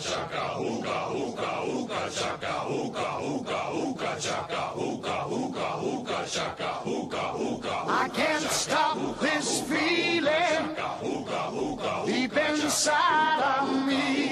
chaka chaka chaka chaka I can't stop this feeling deep inside of me.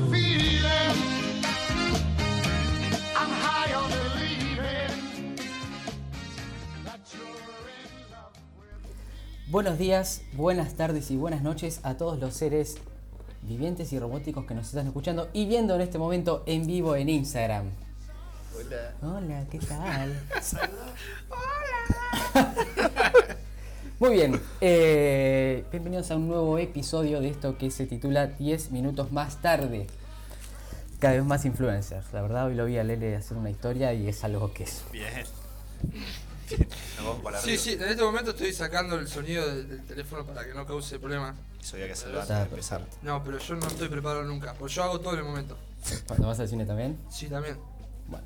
Buenos días, buenas tardes y buenas noches a todos los seres vivientes y robóticos que nos están escuchando y viendo en este momento en vivo en Instagram. Hola. Hola, ¿qué tal? Hola. Muy bien, eh, bienvenidos a un nuevo episodio de esto que se titula 10 minutos más tarde. Cada vez más influencers. La verdad, hoy lo vi a Lele hacer una historia y es algo que es. Bien. Nos vamos para Sí, sí, en este momento estoy sacando el sonido del, del teléfono para que no cause problema. Eso había que hacerlo antes de empezar. No, pero yo no estoy preparado nunca, porque yo hago todo en el momento. Cuando vas al cine también. Sí, también. Bueno.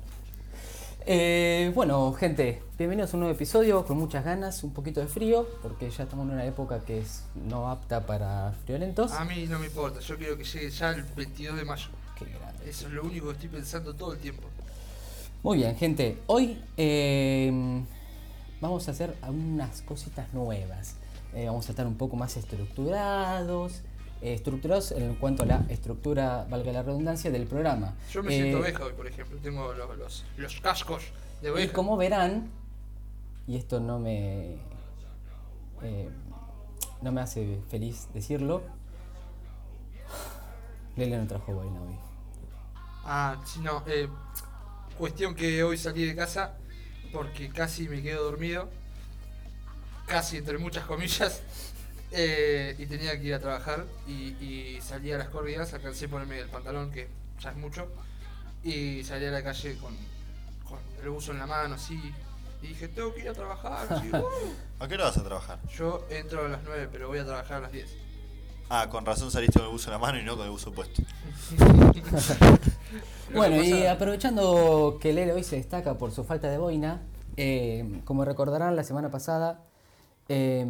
Eh, bueno, gente, bienvenidos a un nuevo episodio con muchas ganas, un poquito de frío, porque ya estamos en una época que es no apta para friolentos. A mí no me importa, yo quiero que llegue ya el 22 de mayo. Qué grande. Eso es lo único que estoy pensando todo el tiempo. Muy bien, gente, hoy eh, vamos a hacer unas cositas nuevas. Eh, vamos a estar un poco más estructurados, eh, estructurados en cuanto a la estructura, valga la redundancia, del programa. Yo me Eh, siento oveja hoy, por ejemplo. Tengo los, los, los cascos de Y oveja. como verán, y esto no me eh, no me hace feliz decirlo, Lele no trajo boina hoy. Ah, sí, no. Eh, cuestión que hoy salí de casa porque casi me quedo dormido. Casi entre muchas comillas. eh, y tenía que ir a trabajar. Y, y salí a las corridas, alcancé a ponerme el pantalón, que ya es mucho. Y salí a la calle con, con el buzo en la mano, así. Y dije, tengo que ir a trabajar. sí, uh. ¿A qué hora vas a trabajar? Yo entro a las 9, pero voy a trabajar a las 10. Ah, con razón saliste con el buzo en la mano y no con el buzo puesto. Bueno, y aprovechando que Lele hoy se destaca por su falta de boina, eh, como recordarán la semana pasada, eh,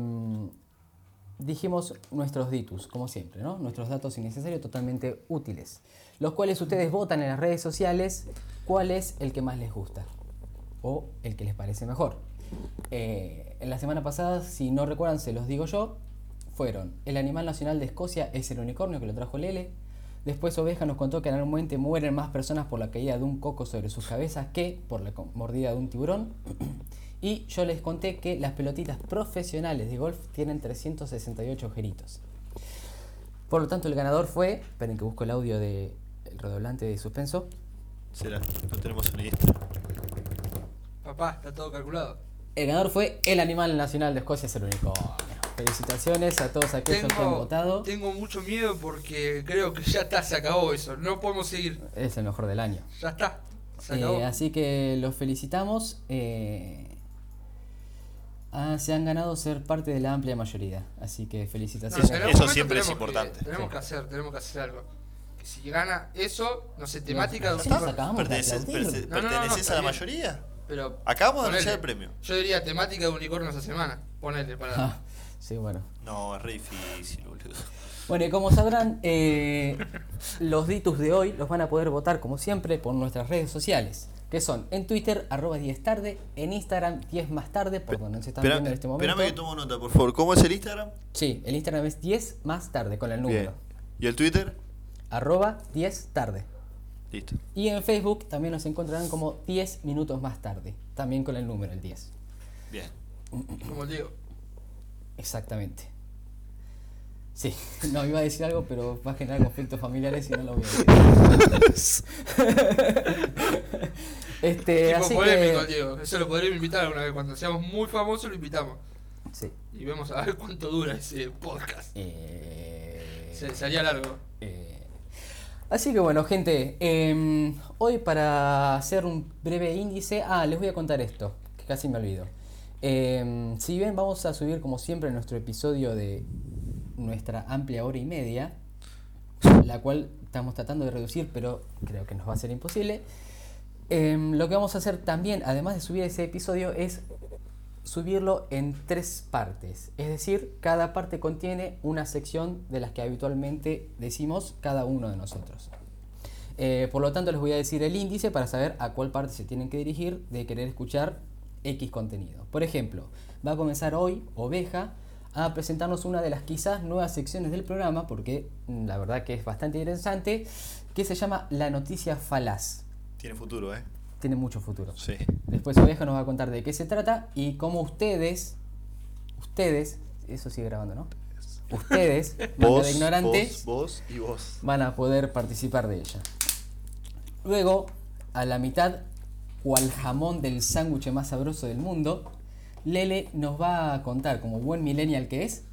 dijimos nuestros ditus, como siempre, ¿no? Nuestros datos innecesarios totalmente útiles, los cuales ustedes votan en las redes sociales cuál es el que más les gusta o el que les parece mejor. Eh, en la semana pasada, si no recuerdan, se los digo yo, fueron el animal nacional de Escocia es el unicornio que lo trajo Lele. Después Oveja nos contó que anualmente mueren más personas por la caída de un coco sobre sus cabezas que por la mordida de un tiburón. Y yo les conté que las pelotitas profesionales de golf tienen 368 agujeritos. Por lo tanto, el ganador fue. Esperen que busco el audio del redoblante de suspenso. Será, no tenemos sonidista. Papá, está todo calculado. El ganador fue el animal nacional de Escocia, es el unicornio. Felicitaciones a todos aquellos que han votado. tengo mucho miedo porque creo que ya está, se acabó eso. No podemos seguir. Es el mejor del año. Ya está. Se Eh, así que los felicitamos. eh, ah, se han ganado ser parte de la amplia mayoría. Así que No, felicitaciones. en Eso siempre es que- importante. tenemos Sí. que hacer, tenemos que hacer algo. Que si gana eso, no sé, temática de Nos un acabamos de ¿Perteneces, No, no, no, no, a la mayoría? Pero Acabamos de anunciar el premio. Yo diría temática de unicornio esa semana. Ponele para. Sí, bueno. No, es re difícil, boludo. Bueno, y como sabrán, eh, los ditus de hoy los van a poder votar, como siempre, por nuestras redes sociales. Que son en Twitter, arroba 10 tarde, en Instagram, 10 más tarde, por donde se están Espera- viendo en este momento. Espérame que tomo nota, por favor. ¿Cómo es el Instagram? Sí, el Instagram es 10 más tarde, con el número. Bien. ¿Y el Twitter? Arroba 10 tarde. Listo. Y en Facebook también nos encontrarán como 10 minutos más tarde, también con el número, el 10. Bien. Como el Diego. Exactamente. Sí, no iba a decir algo, pero va a generar conflictos familiares y no lo voy a decir. este, tipo así polémico que. Diego. Eso lo podríamos invitar alguna vez. Cuando seamos muy famosos, lo invitamos. Sí. Y vemos a ver cuánto dura ese podcast. Eh, Se sería largo. eh, Así que bueno, gente, em, hoy para hacer un breve índice, ah, les voy a contar esto, que casi me olvido. Eh, si bien vamos a subir como siempre nuestro episodio de nuestra amplia hora y media, la cual estamos tratando de reducir, pero creo que nos va a ser imposible. eh, lo que vamos a hacer también, además de subir ese episodio, es subirlo en tres partes. Es decir, cada parte contiene una sección de las que habitualmente decimos cada uno de nosotros. Eh, por lo tanto, les voy a decir el índice para saber a cuál parte se tienen que dirigir de querer escuchar X contenido. Por ejemplo, va a comenzar hoy Oveja a presentarnos una de las quizás nuevas secciones del programa, porque mm, la verdad que es bastante interesante, que se llama La Noticia Falaz. Tiene futuro, ¿eh? Tiene mucho futuro. Sí. Después Oveja nos va a contar de qué se trata y cómo ustedes, ustedes, eso sigue grabando, ¿no? Ustedes, Vos, ignorantes, vos, vos y vos. van a poder participar de ella. Luego, a la mitad, cual jamón del sándwich más sabroso del mundo, Lele nos va a contar, como buen millennial que es,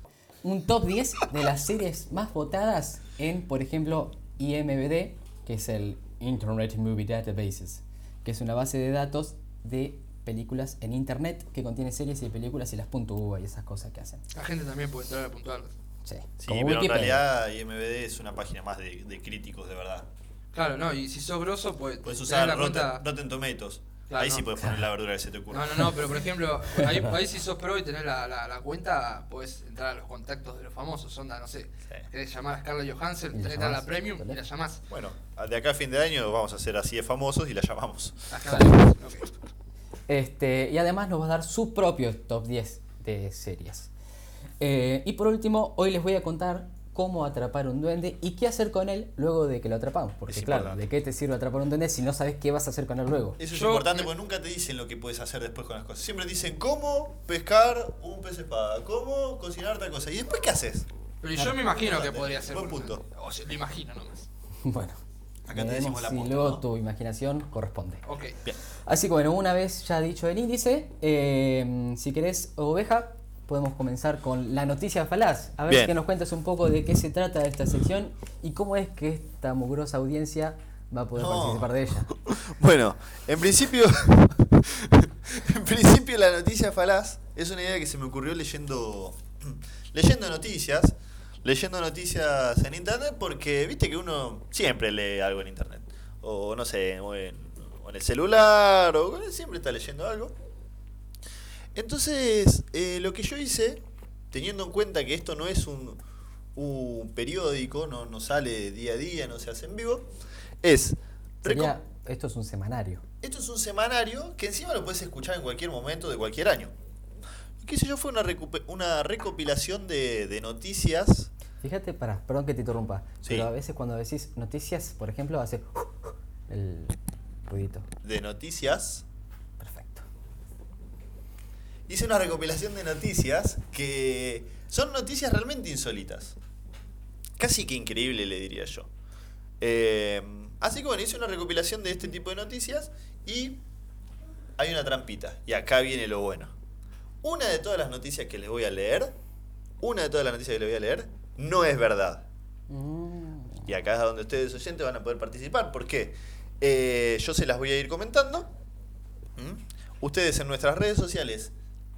un top 10 de las series más votadas en, por ejemplo, IMBD, que es el Internet Movie Databases, que es una base de datos de películas en internet que contiene series y películas y las puntúa y esas cosas que hacen. La gente también puede entrar a puntuarlas. Sí, Sí, como pero en realidad IMBD es una página más de, de críticos de verdad. Claro, no, y si sos grosso, pues. Puedes usar la Rotten, cuenta. Rotten Tomatoes. Claro, Ahí sí puedes poner la verdura que se te ocurra. No, no, no, pero por ejemplo, ahí, ahí si sos pro y tenés la, la, la cuenta, podés entrar a los contactos de los famosos. Onda, no sé, Sí. querés llamar a Scarlett Johansson, la tenés la llamás, premium y la llamás. Bueno, de acá a fin de año vamos a hacer así de famosos y la llamamos. A Scarlett Johansson, ok. Este, y además nos va a dar su propio top 10 de series. Eh, y por último, hoy les voy a contar cómo atrapar un duende y qué hacer con él luego de que lo atrapamos. Porque Es claro, importante. ¿de qué te sirve atrapar un duende si no sabes qué vas a hacer con él luego? Eso es Yo- importante porque nunca te dicen lo que puedes hacer después con las cosas. Siempre dicen cómo pescar un pez espada, cómo cocinar tal cosa. ¿Y después qué haces? Pero yo me imagino que podría ser. Buen punto. ejemplo. O sea, lo imagino nomás. Bueno, Acá te decimos la si posta, luego ¿no? tu imaginación corresponde. Ok. Bien. Así que bueno, una vez ya dicho el índice, eh, si querés, oveja, podemos comenzar con la noticia falaz. A ver Bien. que nos cuentes un poco de qué se trata esta sección y cómo es que esta mugrosa audiencia va a poder No. participar de ella. Bueno, en principio. en principio la noticia falaz es una idea que se me ocurrió leyendo. leyendo noticias. Leyendo noticias en internet porque viste que uno siempre lee algo en internet. O no sé, o en, o en el celular, o siempre está leyendo algo. Entonces, eh, lo que yo hice, teniendo en cuenta que esto no es un, un periódico, no, no sale día a día, no se hace en vivo, es... Sería, esto es un semanario. Esto es un semanario que encima lo puedes escuchar en cualquier momento de cualquier año. Y qué sé yo, fue una, una recopilación de, de noticias. Fíjate, para, perdón que te interrumpa, Sí. pero a veces cuando decís noticias, por ejemplo, hace el ruidito. De noticias. Hice una recopilación de noticias que son noticias realmente insólitas. Casi que increíble, le diría yo. Eh, así que bueno, hice una recopilación de este tipo de noticias y hay una trampita. Y acá viene lo bueno. Una de todas las noticias que les voy a leer, una de todas las noticias que les voy a leer, no es verdad. Mm, Y acá es donde ustedes oyentes van a poder participar. ¿Por qué? Eh, yo se las voy a ir comentando. ¿Mm? Ustedes en nuestras redes sociales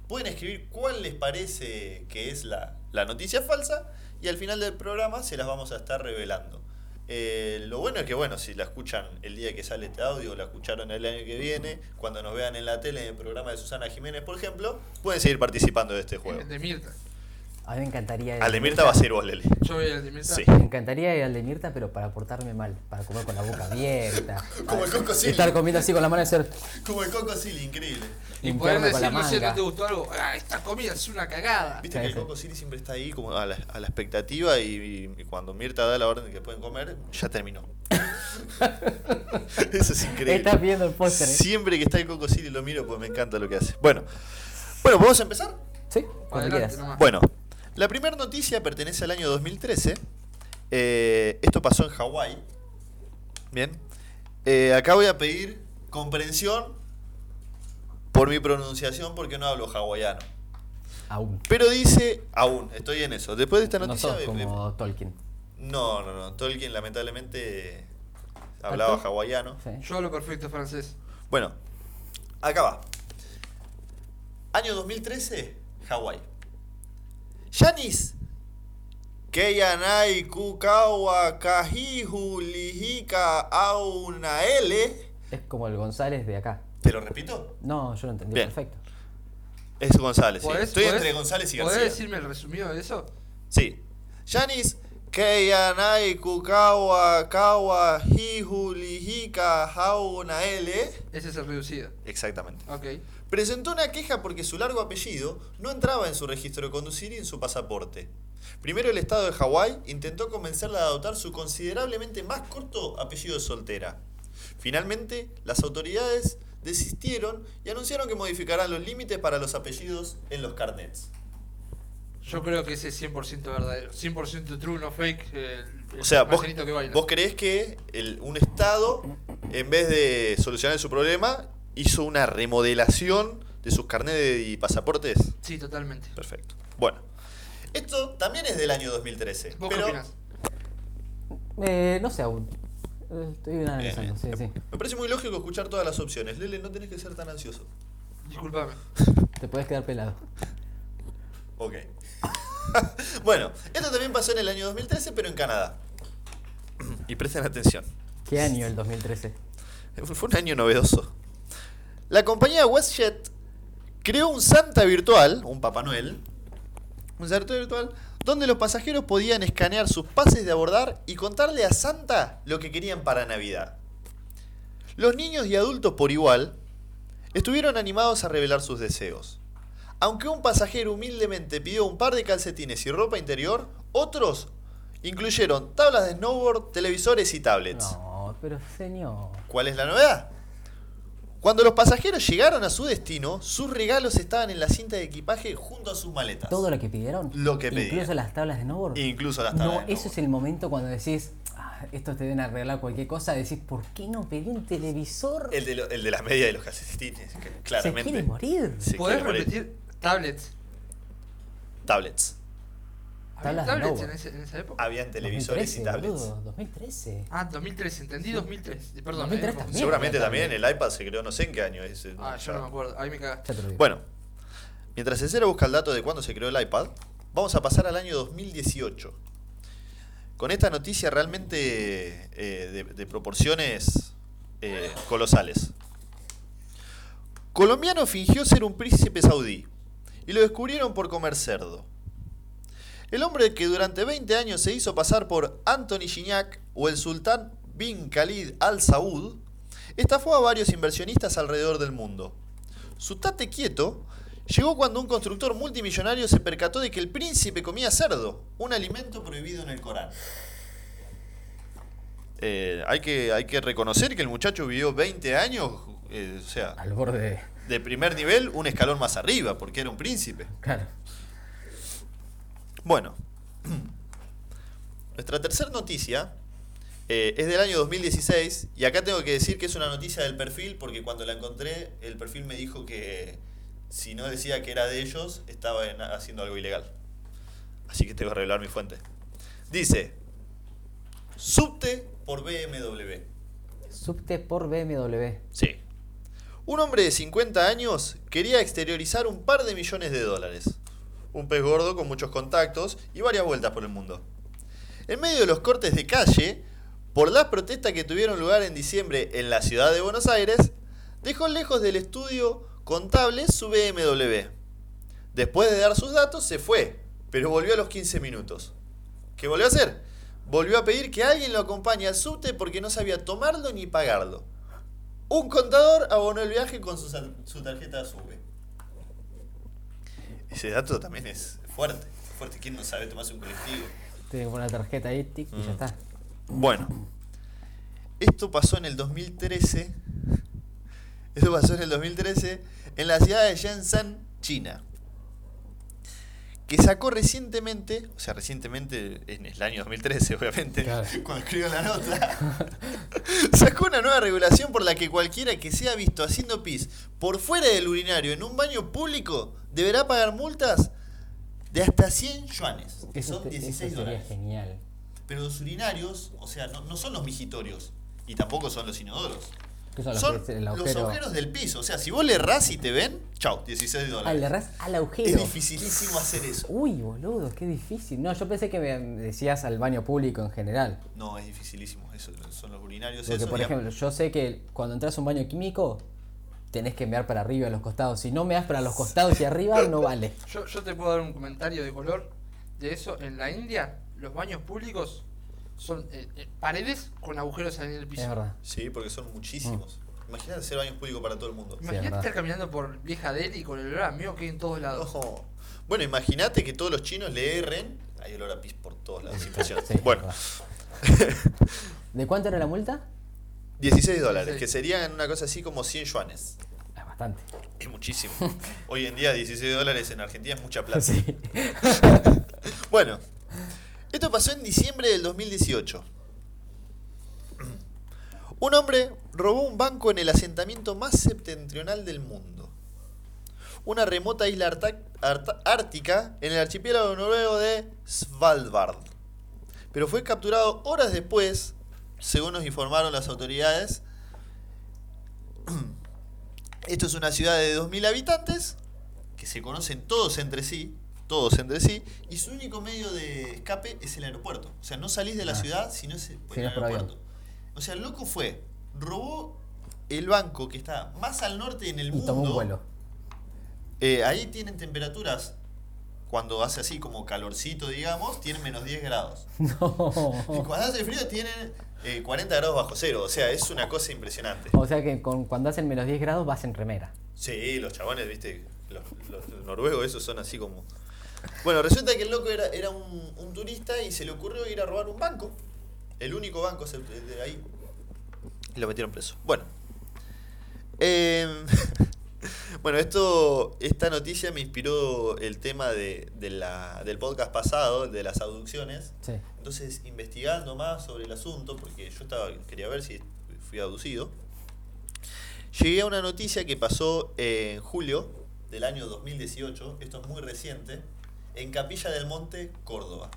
pueden escribir cuál les parece que es la, la noticia falsa y al final del programa se las vamos a estar revelando. Eh, lo bueno es que, bueno, si la escuchan el día que sale este audio la escucharon el año que viene, cuando nos vean en la tele, en el programa de Susana Jiménez, por ejemplo, pueden seguir participando de este juego. De. A mí me encantaría. ir Al de Mirta va a ser vos, Lele. Yo voy al de Mirta. Sí. Me encantaría ir al de Mirta, pero para portarme mal, para comer con la boca abierta. Como el Coco Silly. Estar comiendo así con la mano y hacer. Como el Coco Silly, increíble. Y poder decir, no sé, no te gustó algo. Ah, esta comida es una cagada. Viste que el. Coco Silly siempre está ahí como a la, a la expectativa y, y cuando Mirta da la orden de que pueden comer, ya terminó. Eso es increíble. Estás viendo el póster. ¿eh? Siempre que está el Coco Silly lo miro porque me encanta lo que hace. Bueno, bueno, ¿podemos empezar? Sí, cuando Adelante quieras. nomás. Bueno, la primera noticia pertenece al año 2013. Eh, esto pasó en Hawái. Bien. Eh, acá voy a pedir comprensión por mi pronunciación porque no hablo hawaiano. Aún. Pero dice, aún, estoy en eso. Después de esta No noticia... sos me- como Tolkien. no, no, no. Tolkien lamentablemente hablaba ¿Alto? hawaiano. Sí. Yo hablo perfecto francés. Bueno, acá va. Año 2013, Hawái. Yanis Keianai Kukawa Kajihu Lijika Aunaele. Es como el González de acá. ¿Te lo repito? No, yo lo entendí Bien. perfecto. Es González, sí. ¿Podés- Estoy podés- entre González y ¿Podés García. decirme el resumido de eso? Sí. Yanis Keianai Kukawa Kawa Jihu Lijika Aunaele. Ese es el reducido. Exactamente. Ok. Presentó una queja porque su largo apellido no entraba en su registro de conducir y en su pasaporte. Primero el estado de Hawái intentó convencerla de adoptar su considerablemente más corto apellido de soltera. Finalmente, las autoridades desistieron y anunciaron que modificarán los límites para los apellidos en los carnets. Yo creo que ese es 100% verdadero. 100% true, no fake. O sea, vos, que vos creés que el- un estado, en vez de solucionar su problema, hizo una remodelación de sus carnets y pasaportes. Sí, totalmente. Perfecto. Bueno, esto también es del año 2013. ¿Vos pero qué opinás? Eh, no sé aún. Eh, Estoy analizando, sí, sí. Me parece muy lógico escuchar todas las opciones. Lele, no tenés que ser tan ansioso. Disculpame. Te puedes quedar pelado. Ok. bueno, esto también pasó en el año 2013, pero en Canadá. Y presten atención. ¿Qué año el 2013? Fue un año novedoso. La compañía WestJet creó un Santa virtual, un Papá Noel, un Santa virtual, donde los pasajeros podían escanear sus pases de abordar y contarle a Santa lo que querían para Navidad. Los niños y adultos por igual estuvieron animados a revelar sus deseos. Aunque un pasajero humildemente pidió un par de calcetines y ropa interior, otros incluyeron tablas de snowboard, televisores y tablets. No, pero señor. ¿Cuál es la novedad? Cuando los pasajeros llegaron a su destino, sus regalos estaban en la cinta de equipaje junto a sus maletas. ¿Todo lo que pidieron? Lo que Incluso pedían. las tablas de snowboard. Incluso las tablas No, de eso snowboard. es el momento cuando decís, "Ah, estos te deben arreglar cualquier cosa. Decís, ¿por qué no pedí un televisor? El de, lo- el de las medias y los calcetines, que Se claramente. quiere morir. Se ¿Podés quiere morir. repetir tablets? Tablets. ¿Había Tablas de tablets en, snowboard. ese- en esa época? Habían televisores 2013, y tablets. boludo, 2013. Ah, 2003, entendí 2003. Perdón, 2003 eh, también. Seguramente también el iPad se creó no sé en qué año. es, eh, Ah, yo no me acuerdo. Ahí me cagaste. Bueno, mientras el cero busca el dato de cuándo se creó el iPad, vamos a pasar al año 2018. Con esta noticia realmente eh, de, de proporciones eh, colosales. Colombiano fingió ser un príncipe saudí y lo descubrieron por comer cerdo. El hombre que durante 20 años se hizo pasar por Anthony Gignac o el sultán bin Khalid al Saud, estafó a varios inversionistas alrededor del mundo. Su tate quieto llegó cuando un constructor multimillonario se percató de que el príncipe comía cerdo, un alimento prohibido en el Corán. Eh, hay, que, hay que reconocer que el muchacho vivió 20 años, eh, o sea, Al borde de. de primer nivel, un escalón más arriba, porque era un príncipe. Claro. Bueno, nuestra tercera noticia eh, es del año 2016 y acá tengo que decir que es una noticia del perfil porque cuando la encontré el perfil me dijo que si no decía que era de ellos estaba en- haciendo algo ilegal. Así que tengo que revelar mi fuente. Dice, subte por BMW. Subte por BMW. Sí. Un hombre de 50 años quería exteriorizar un par de millones de dólares. Un pez gordo con muchos contactos y varias vueltas por el mundo. En medio de los cortes de calle, por las protestas que tuvieron lugar en diciembre en la ciudad de Buenos Aires, dejó lejos del estudio contable su BMW. Después de dar sus datos, se fue, pero volvió a los 15 minutos. ¿Qué volvió a hacer? Volvió a pedir que alguien lo acompañe al subte porque no sabía tomarlo ni pagarlo. Un contador abonó el viaje con su, su tarjeta SUBE. Ese dato también es fuerte. Fuerte. ¿Quién no sabe tomarse un colectivo? Tiene que poner la tarjeta ahí, tic, y ya Mm. está. Bueno, esto pasó en el 2013. Esto pasó en el 2013 en la ciudad de Shenzhen, China. Que sacó recientemente, o sea, recientemente en el año 2013, obviamente, Claro. cuando escribió la nota, sacó una nueva regulación por la que cualquiera que sea visto haciendo pis por fuera del urinario en un baño público deberá pagar multas de hasta 100 yuanes, que son te- eso 16 sería dólares. genial. Pero los urinarios, o sea, no, no son los mijitorios. Y tampoco son los inodoros. ¿Qué son los Son que- el los agujero? agujeros del piso. O sea, si vos le errás y te ven, chau, 16 Ah, dólares. le errás al es agujero. dificilísimo hacer eso. Uy, boludo, qué difícil. No, yo pensé que me decías al baño público en general. No, es dificilísimo. Eso son los urinarios. Porque, eso, por ejemplo, yo sé que cuando entras a un baño químico, tenés que mear para arriba y a los costados. Si no meas para los costados y arriba, no vale. Yo, yo te puedo dar un comentario de color de eso. En la India, los baños públicos son eh, eh, paredes con agujeros en el piso. Es verdad. Sí, porque son muchísimos. Imagínate hacer baños públicos para todo el mundo. Sí, Imagínate estar caminando por vieja Delhi con el olor a mío que hay en todos lados. Ojo. Bueno, imagínate que todos los chinos le erren. Hay olor a pis por todos lados. es impresionante. Sí, bueno. ¿De cuánto era la multa? 16 dólares, 16. que serían una cosa así como 100 yuanes. Es bastante. Es muchísimo. Hoy en día 16 dólares en Argentina es mucha plata. Sí. Bueno, esto pasó en diciembre del 2018. Un hombre robó un banco en el asentamiento más septentrional del mundo. Una remota isla ártica en el archipiélago noruego de Svalbard. Pero fue capturado horas después, según nos informaron las autoridades. Esto es una ciudad de 2.000 habitantes que se conocen todos entre sí, todos entre sí, y su único medio de escape es el aeropuerto. O sea, no salís de la Ah. ciudad si no es por Si el no es avión. aeropuerto. O sea, el loco fue, robó el banco que está más al norte en el Y mundo. tomó un vuelo. Eh, ahí tienen temperaturas, cuando hace así como calorcito, digamos, tienen menos 10 grados. Y No. cuando hace frío tienen eh, 40 grados bajo cero. O sea, es una cosa impresionante. O sea que con, cuando hacen menos 10 grados vas en remera. Sí, los chabones, viste, los, los- los noruegos esos son así como... Bueno, resulta que el loco era, era un, un turista y se le ocurrió ir a robar un banco. El único banco de ahí. Y lo metieron preso. Bueno. Em, bueno, esto, esta noticia me inspiró el tema de, de la, del podcast pasado, de las abducciones. Sí. Entonces, investigando más sobre el asunto, porque yo estaba quería ver si fui abducido, llegué a una noticia que pasó en julio del año 2018, esto es muy reciente, en Capilla del Monte, Córdoba.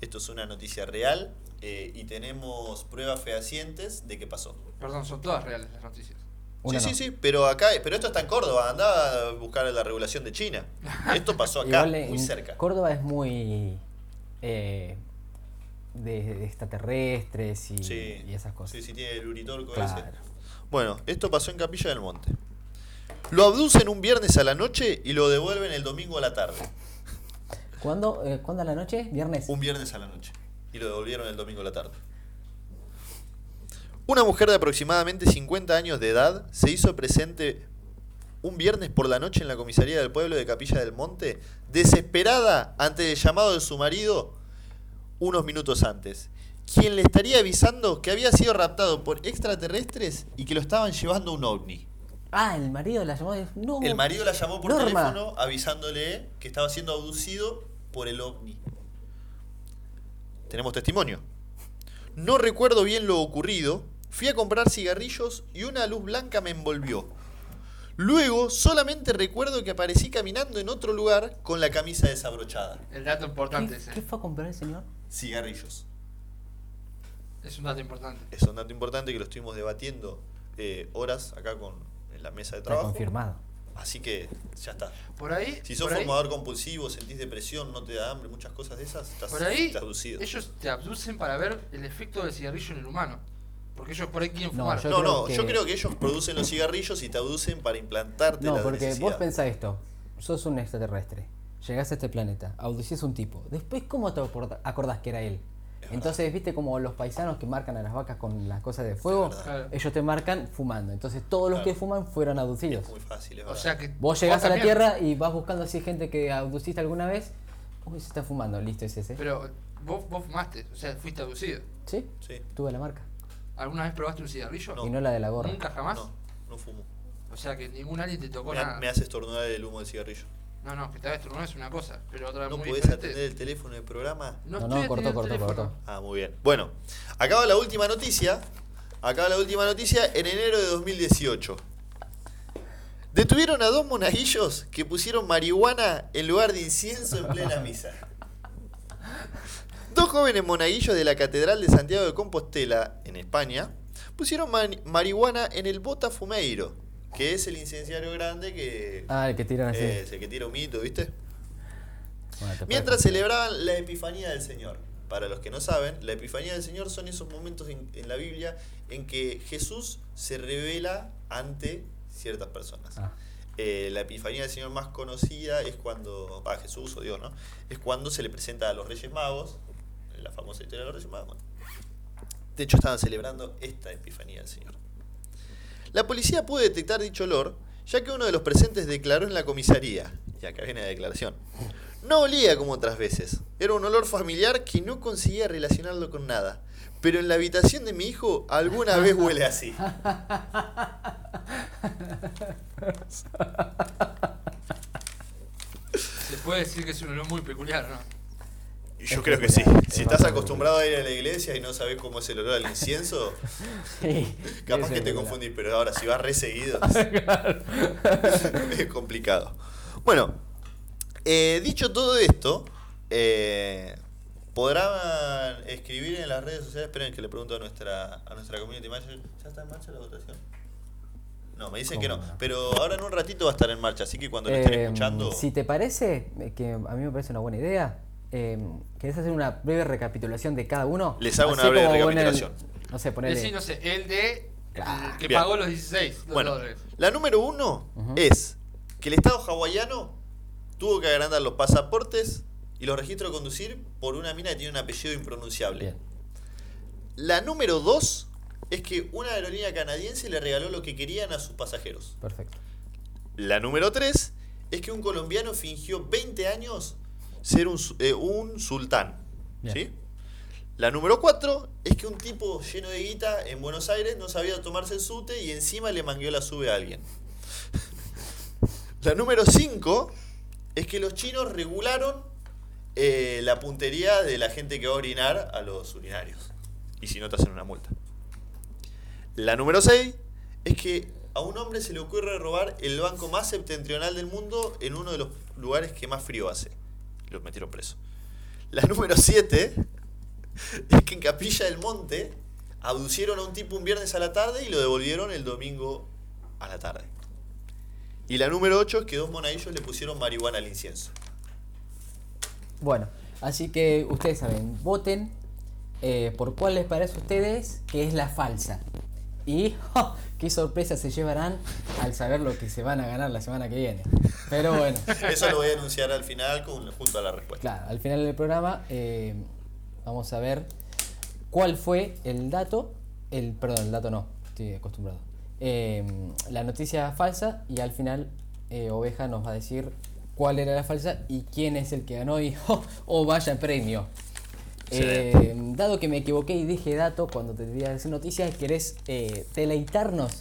Esto es una noticia real eh, y tenemos pruebas fehacientes de que pasó. Perdón, son todas reales las noticias. Una sí, no. sí, sí, pero acá, pero esto está en Córdoba, anda a buscar la regulación de China. Esto pasó acá, Igual muy cerca. Córdoba es muy eh, de, de extraterrestres y, Sí, y esas cosas. Sí, sí, tiene el uritorco Claro. ese. Bueno, esto pasó en Capilla del Monte. Lo abducen un viernes a la noche y lo devuelven el domingo a la tarde. ¿Cuándo, eh, ¿Cuándo a la noche? ¿Viernes? Un viernes a la noche. Y lo devolvieron el domingo a la tarde. Una mujer de aproximadamente 50 años de edad se hizo presente un viernes por la noche en la comisaría del pueblo de Capilla del Monte, desesperada ante el llamado de su marido unos minutos antes, quien le estaría avisando que había sido raptado por extraterrestres y que lo estaban llevando a un ovni. Ah, el marido la llamó. No. El marido la llamó por Norma. teléfono avisándole que estaba siendo abducido por el ovni. Tenemos testimonio. No recuerdo bien lo ocurrido. Fui a comprar cigarrillos y una luz blanca me envolvió. Luego solamente recuerdo que aparecí caminando en otro lugar con la camisa desabrochada. El dato importante ¿Qué, ese. qué fue a comprar el señor? Cigarrillos. Es un dato importante. Es un dato importante que lo estuvimos debatiendo eh, horas acá con, en la mesa de Está trabajo. confirmado. Así que ya está. Por ahí. Si sos ahí- fumador compulsivo, sentís depresión, no te da hambre, muchas cosas de esas, estás, Por ahí, estás abducido. ellos te abducen para ver el efecto del cigarrillo en el humano. Porque ellos por ahí quieren No, fumar. yo no, no, que- yo creo que ellos producen los cigarrillos y te abducen para implantarte No, la porque necesidad. vos pensás esto. Sos un extraterrestre. Llegás a este planeta. Abducís a un tipo. Después, ¿cómo te acordás que era él? Entonces, ¿viste como los paisanos que marcan a las vacas con las cosas de fuego? Ellos te marcan fumando. Entonces, todos los Claro. que fuman fueron abducidos. Es muy fácil, es O sea que. Vos llegás a la. Tierra y vas buscando así gente que abduciste alguna vez. Uy, se está fumando. Listo, es ese. Pero vos, vos fumaste, o sea, fuiste abducido. ¿Sí? Sí. Tuve la marca. ¿Alguna vez probaste un cigarrillo? No. Y no la de la gorra. Nunca jamás. No, no fumo. O sea que ningún alien te tocó Me, nada. me hace estornudar el humo del cigarrillo. No, no, que te hagas estornudar es una cosa, pero otra ¿No muy podés diferente. atender el teléfono del programa? No, estoy no, cortó, cortó, cortó. Ah, muy bien. Bueno, acaba la última noticia. Acaba la última noticia en enero de 2018. Detuvieron a dos monaguillos que pusieron marihuana en lugar de incienso en plena misa. Dos jóvenes monaguillos de la Catedral de Santiago de Compostela, en España, pusieron marihuana en el Botafumeiro, que es el incenciario grande que Ah, el que tiran así. es el que tira humito, ¿viste? Bueno, Mientras celebraban la Epifanía del Señor. Para los que no saben, la Epifanía del Señor son esos momentos en, en la Biblia en que Jesús se revela ante ciertas personas. Ah. Eh, la Epifanía del Señor más conocida es cuando, va Jesús o Dios, ¿no? Es cuando se le presenta a los Reyes Magos, la famosa historia de los Reyes Magos. De hecho, estaban celebrando esta Epifanía del Señor. La policía pudo detectar dicho olor, ya que uno de los presentes declaró en la comisaría, y acá viene la declaración, no olía como otras veces, era un olor familiar que no conseguía relacionarlo con nada, pero en la habitación de mi hijo alguna vez huele así. Se puede decir que es un olor muy peculiar, ¿no? Yo creo que sí. Si estás acostumbrado a ir a la iglesia y no sabes cómo es el olor al incienso, Sí, capaz que te confundís, pero ahora si vas re seguido es complicado. Bueno, eh, dicho todo esto, eh, podrán escribir en las redes sociales. Esperen que le pregunto a nuestra, a nuestra community manager. ¿Ya está en marcha la votación? No, me dicen que no. ¿Cómo no? Pero ahora en un ratito va a estar en marcha, así que cuando lo estén Eh, escuchando. Si te parece, eh, que a mí me parece una buena idea, eh, ¿querés hacer una breve recapitulación de cada uno? Les hago Así una breve el- recapitulación. no sé, ponele. Decí, no sé, el de. Claro. el que Bien. pagó los 16 Bueno, dólares. la número uno es que el Estado hawaiano tuvo que agrandar los pasaportes y los registros de conducir por una mina que tiene un apellido impronunciable. Bien. La número dos es que una aerolínea canadiense le regaló lo que querían a sus pasajeros. Perfecto. La número tres es que un colombiano fingió 20 años ser un, eh, un sultán. Bien. ¿Sí? La número cuatro es que un tipo lleno de guita en Buenos Aires no sabía tomarse el sute y encima le mangueó la sube a alguien. La número 5 es que los chinos regularon eh, la puntería de la gente que va a orinar a los urinarios. Y si no te hacen una multa. La número 6 es que a un hombre se le ocurre robar el banco más septentrional del mundo en uno de los lugares que más frío hace. Lo metieron preso. La número 7 es que en Capilla del Monte abducieron a un tipo un viernes a la tarde y lo devolvieron el domingo a la tarde. Y la número 8 es que dos monaguillos le pusieron marihuana al incienso. Bueno, así que ustedes saben, voten eh, por cuál les parece a ustedes que es la falsa. Y ¡ja! qué sorpresa se llevarán al saber lo que se van a ganar la semana que viene. Pero bueno, Eso lo voy a anunciar al final con- junto a la respuesta. claro, al final del programa eh, vamos a ver cuál fue el dato, el perdón, el dato no, estoy acostumbrado. Eh, la noticia falsa y al final eh, Oveja nos va a decir cuál era la falsa y quién es el que ganó y ¡oh, oh, vaya premio. Eh, dado que me equivoqué y dije dato cuando te diría decir noticias, ¿querés eh, deleitarnos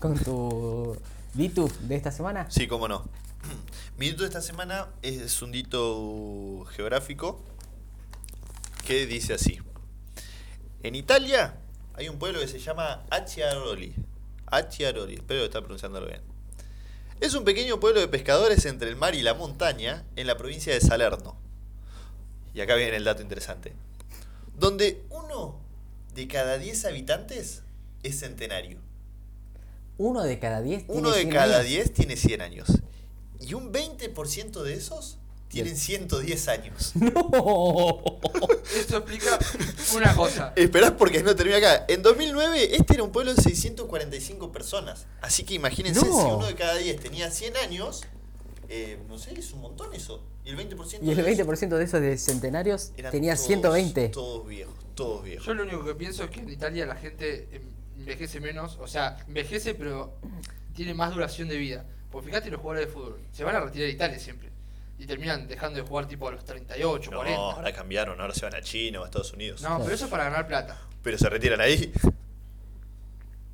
con tu Ditu de esta semana? Sí, cómo no. Mi dito de esta semana es un dito geográfico que dice así. En Italia hay un pueblo que se llama Acciaroli. Acciaroli, espero estar pronunciándolo bien. Es un pequeño pueblo de pescadores entre el mar y la montaña en la provincia de Salerno. Y acá viene el dato interesante. Donde uno de cada 10 habitantes es centenario. Uno de cada diez. tiene Uno de 100 cada años. 10 tiene 100 años. Y un 20% de esos tienen 110 años. ¡No! Esto explica una cosa. Esperás porque no termina acá. En 2009 este era un pueblo de 645 personas. Así que imagínense No. si uno de cada 10 tenía 100 años. Eh, no sé, es un montón eso. Y el 20%, Y el de esos 20% de esos de centenarios eran tenía todos- 120. Todos viejos, todos viejos. Yo lo único que pienso es que en Italia la gente envejece menos, o sea, envejece pero tiene más duración de vida. Porque fíjate los jugadores de fútbol, se van a retirar de Italia siempre. Y terminan dejando de jugar tipo a los 38, No, 40. ahora cambiaron, ahora se van a China o a Estados Unidos. No, pero eso es para ganar plata. Pero se retiran ahí.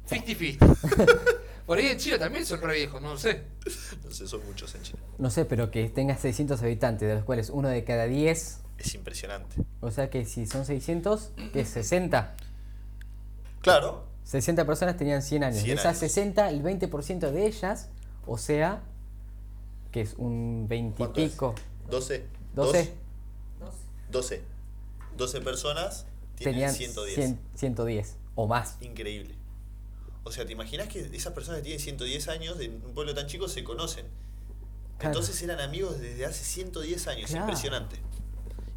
50-50. Por ahí en Chile también son re viejos, no lo sé. No sé, son muchos en China. No sé, pero que tenga 600 habitantes, de los cuales uno de cada 10. Es impresionante. O sea que si son 600, que es 60. Claro. 60 personas tenían 100 años. 100 de esas años. 60, el 20% de ellas, o sea, que es un 20 y pico. 12. 12 12. 12 personas tienen tenían 110. 100 110 o más. Increíble. O sea, ¿te imaginas que esas personas que tienen 110 años en un pueblo tan chico se conocen? Claro. Entonces eran amigos desde hace 110 años. Claro. Impresionante.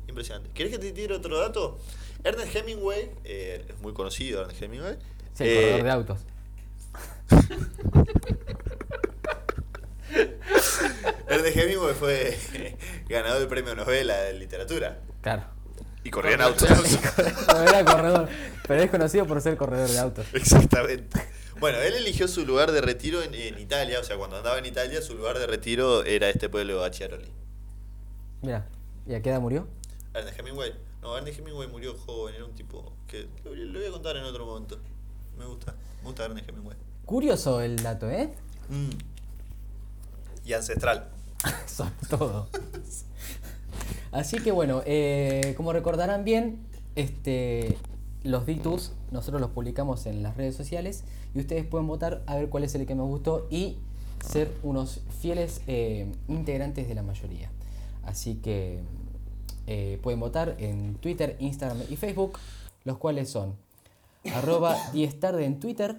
Impresionante. ¿Querés que te tire otro dato? Ernest Hemingway, eh, es muy conocido Ernest Hemingway. Sí, el eh, corredor de autos. Ernest Hemingway fue ganador del premio Nobel de literatura. Claro. Y corría en autos. No era corredor, pero es conocido por ser corredor de autos. Exactamente. Bueno, él eligió su lugar de retiro en, en Italia, o sea, cuando andaba en Italia, su lugar de retiro era este pueblo de Bachiaroli. Mira, ¿y a qué edad murió? Ernest Hemingway. No, Ernest Hemingway murió joven, era un tipo que lo, lo voy a contar en otro momento. Me gusta, me gusta Ernest Hemingway. Curioso el dato, ¿eh? Mm. Y ancestral. Sobre todo. Así que bueno, eh, como recordarán bien, este, los Ditus nosotros los publicamos en las redes sociales y ustedes pueden votar a ver cuál es el que me gustó y ser unos fieles eh, integrantes de la mayoría. Así que eh, pueden votar en Twitter, Instagram y Facebook, los cuales son arroba 10 tarde en Twitter,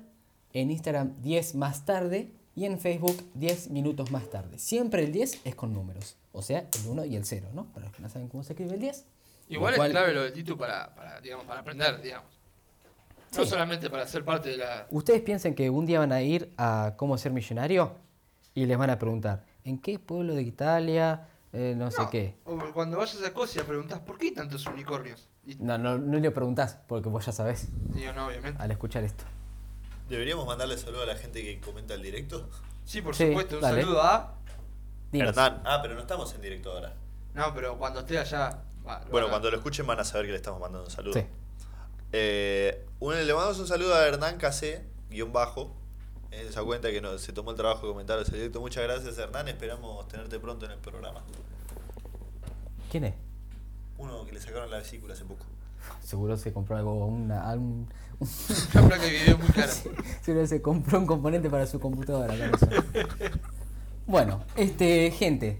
en Instagram 10 más tarde y en Facebook 10 minutos más tarde. Siempre el 10 es con números, o sea, el 1 y el 0, ¿no? Para los que no saben cómo se escribe el 10. Igual cual- es clave lo de Titu para, para, digamos, para aprender, digamos. No solamente para ser parte de la... Ustedes piensen que un día van a ir a cómo ser millonario y les van a preguntar, ¿en qué pueblo de Italia? Eh, no, sé No, qué. O cuando vayas a Escocia preguntás, ¿por qué hay tantos unicornios? Y No, no, no le preguntás, porque vos ya sabés digo, no, obviamente. al escuchar esto. ¿Deberíamos mandarle saludo a la gente que comenta el directo? Sí, por Sí, supuesto, un dale. saludo a... Dinos. Hernán. Ah, pero no estamos en directo ahora. No, pero cuando esté allá... va, Bueno, cuando lo escuchen van a saber que le estamos mandando un saludo. Sí. Eh, un- le mandamos un saludo a Hernán Casé, guion bajo. En esa cuenta que nos, se tomó el trabajo de comentar ese directo. Muchas gracias, Hernán. Esperamos tenerte pronto en el programa. ¿Quién es? Uno que le sacaron la vesícula hace poco. Seguro se compró algo, una, algún- Una placa de video muy cara. seguro se compró un componente para su computadora. bueno, este, gente,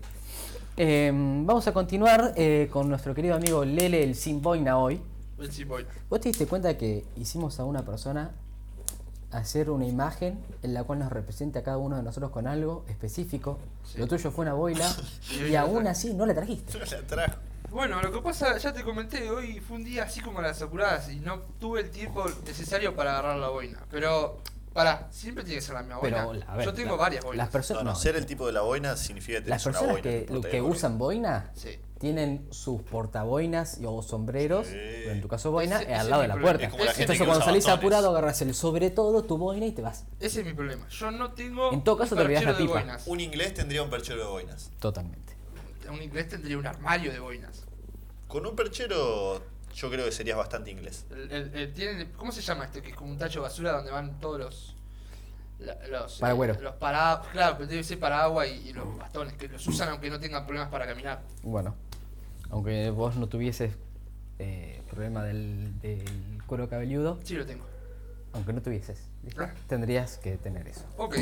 eh, vamos a continuar eh, con nuestro querido amigo Lele, el Sin Boina hoy. Simboy. ¿Vos te diste cuenta que hicimos a una persona hacer una imagen en la cual nos represente a cada uno de nosotros con algo específico? Sí. Lo tuyo fue una boila Y aún así no la trajiste. La trajo. Bueno, lo que pasa, ya te comenté, hoy fue un día así como las apuradas y no tuve el tiempo necesario para agarrar la boina. Pero, pará, siempre tiene que ser la misma boina. Pero, a ver, Yo tengo la- varias boinas. Las personas, No, no, no, ser el tipo de la boina significa que las tenés una personas boina. que, que usan boina Sí. Tienen sus portaboinas y- o sombreros, Sí. pero en tu caso boina, Ese- al lado de la problema. puerta. Es como la Entonces que cuando salís apurado agarras el sobre todo tu boina y te vas. Ese es mi problema. Yo no tengo. En todo caso te olvidás la pipa. boinas. Un inglés tendría un perchero de boinas. Totalmente. Un inglés tendría un armario de boinas. Con un perchero, yo creo que serías bastante inglés. El- el- el- tienen- ¿Cómo se llama este? Que es como un tacho de basura donde van todos los. la- los, eh, los para, claro, pero debe ser paraguas y, y los bastones, que los usan aunque no tengan problemas para caminar. Bueno, aunque vos no tuvieses eh, problema del, del cuero cabelludo, Sí, lo tengo. aunque no tuvieses, ¿viste? Ah. tendrías que tener eso. Ok.